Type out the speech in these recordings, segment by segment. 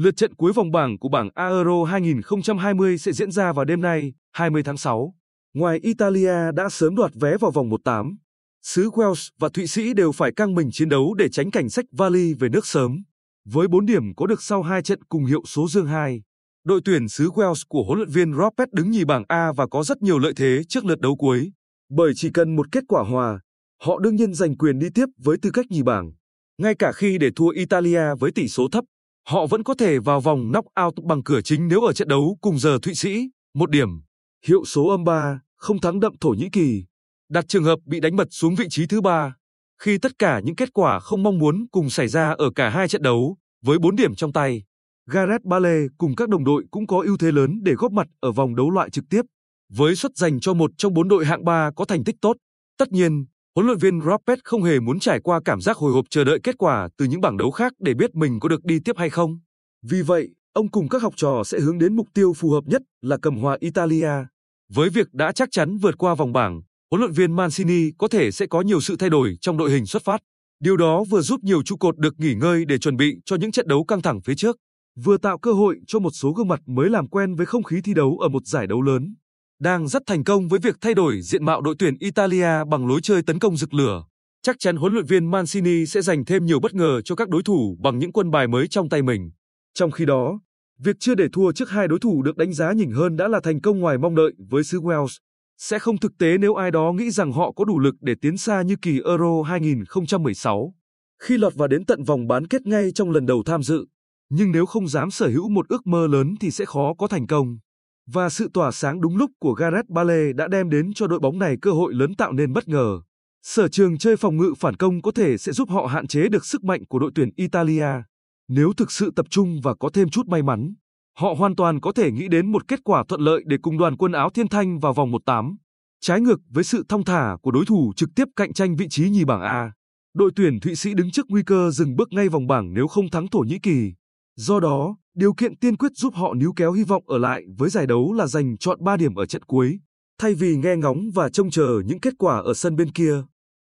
Lượt trận cuối vòng bảng của bảng A Euro 2020 sẽ diễn ra vào đêm nay, 20 tháng 6. Ngoài Italia đã sớm đoạt vé vào vòng 1/8, xứ Wales và Thụy Sĩ đều phải căng mình chiến đấu để tránh cảnh sách vali về nước sớm. Với 4 điểm có được sau hai trận cùng hiệu số dương 2, đội tuyển xứ Wales của huấn luyện viên Robert đứng nhì bảng A và có rất nhiều lợi thế trước lượt đấu cuối. Bởi chỉ cần một kết quả hòa, họ đương nhiên giành quyền đi tiếp với tư cách nhì bảng. Ngay cả khi để thua Italia với tỷ số thấp, họ vẫn có thể vào vòng knock-out bằng cửa chính nếu ở trận đấu cùng giờ Thụy Sĩ, một điểm. Hiệu số âm 3, không thắng đậm Thổ Nhĩ Kỳ. Đặt trường hợp bị đánh bật xuống vị trí thứ ba. Khi tất cả những kết quả không mong muốn cùng xảy ra ở cả hai trận đấu, với 4 điểm trong tay, Gareth Bale cùng các đồng đội cũng có ưu thế lớn để góp mặt ở vòng đấu loại trực tiếp. Với suất dành cho một trong bốn đội hạng 3 có thành tích tốt, tất nhiên, huấn luyện viên Rapet không hề muốn trải qua cảm giác hồi hộp chờ đợi kết quả từ những bảng đấu khác để biết mình có được đi tiếp hay không. Vì vậy, ông cùng các học trò sẽ hướng đến mục tiêu phù hợp nhất là cầm hòa Italia. Với việc đã chắc chắn vượt qua vòng bảng, huấn luyện viên Mancini có thể sẽ có nhiều sự thay đổi trong đội hình xuất phát. Điều đó vừa giúp nhiều trụ cột được nghỉ ngơi để chuẩn bị cho những trận đấu căng thẳng phía trước, vừa tạo cơ hội cho một số gương mặt mới làm quen với không khí thi đấu ở một giải đấu lớn. Đang rất thành công với việc thay đổi diện mạo đội tuyển Italia bằng lối chơi tấn công rực lửa. Chắc chắn huấn luyện viên Mancini sẽ dành thêm nhiều bất ngờ cho các đối thủ bằng những quân bài mới trong tay mình. Trong khi đó, việc chưa để thua trước hai đối thủ được đánh giá nhỉnh hơn đã là thành công ngoài mong đợi với xứ Wales. Sẽ không thực tế nếu ai đó nghĩ rằng họ có đủ lực để tiến xa như kỳ Euro 2016, khi lọt vào đến tận vòng bán kết ngay trong lần đầu tham dự. Nhưng nếu không dám sở hữu một ước mơ lớn thì sẽ khó có thành công. Và sự tỏa sáng đúng lúc của Gareth Bale đã đem đến cho đội bóng này cơ hội lớn tạo nên bất ngờ. Sở trường chơi phòng ngự phản công có thể sẽ giúp họ hạn chế được sức mạnh của đội tuyển Italia. Nếu thực sự tập trung và có thêm chút may mắn, họ hoàn toàn có thể nghĩ đến một kết quả thuận lợi để cùng đoàn quân áo thiên thanh vào vòng 1/8. Trái ngược với sự thong thả của đối thủ trực tiếp cạnh tranh vị trí nhì bảng A, đội tuyển Thụy Sĩ đứng trước nguy cơ dừng bước ngay vòng bảng nếu không thắng Thổ Nhĩ Kỳ. Do đó, điều kiện tiên quyết giúp họ níu kéo hy vọng ở lại với giải đấu là giành chọn 3 điểm ở trận cuối, thay vì nghe ngóng và trông chờ những kết quả ở sân bên kia.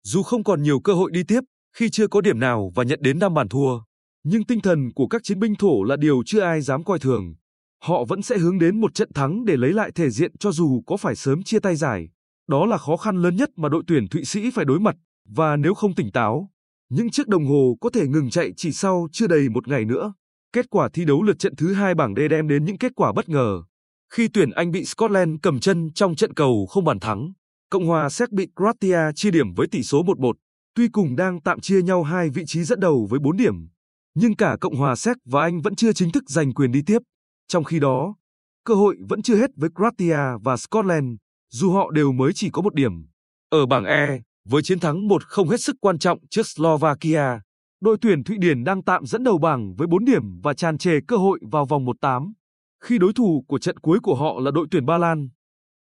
Dù không còn nhiều cơ hội đi tiếp, khi chưa có điểm nào và nhận đến 5 bàn thua, nhưng tinh thần của các chiến binh thổ là điều chưa ai dám coi thường. Họ vẫn sẽ hướng đến một trận thắng để lấy lại thể diện cho dù có phải sớm chia tay giải. Đó là khó khăn lớn nhất mà đội tuyển Thụy Sĩ phải đối mặt, và nếu không tỉnh táo, những chiếc đồng hồ có thể ngừng chạy chỉ sau chưa đầy một ngày nữa. Kết quả thi đấu lượt trận thứ hai bảng D đem đến những kết quả bất ngờ. Khi tuyển Anh bị Scotland cầm chân trong trận cầu không bàn thắng, Cộng hòa Séc bị Croatia chia điểm với tỷ số 1-1. Tuy cùng đang tạm chia nhau hai vị trí dẫn đầu với 4 điểm, nhưng cả Cộng hòa Séc và Anh vẫn chưa chính thức giành quyền đi tiếp. Trong khi đó, cơ hội vẫn chưa hết với Croatia và Scotland, dù họ đều mới chỉ có một điểm. Ở bảng E, với chiến thắng 1-0 hết sức quan trọng trước Slovakia, đội tuyển Thụy Điển đang tạm dẫn đầu bảng với 4 điểm và tràn trề cơ hội vào vòng 1/8. Khi đối thủ của trận cuối của họ là đội tuyển Ba Lan,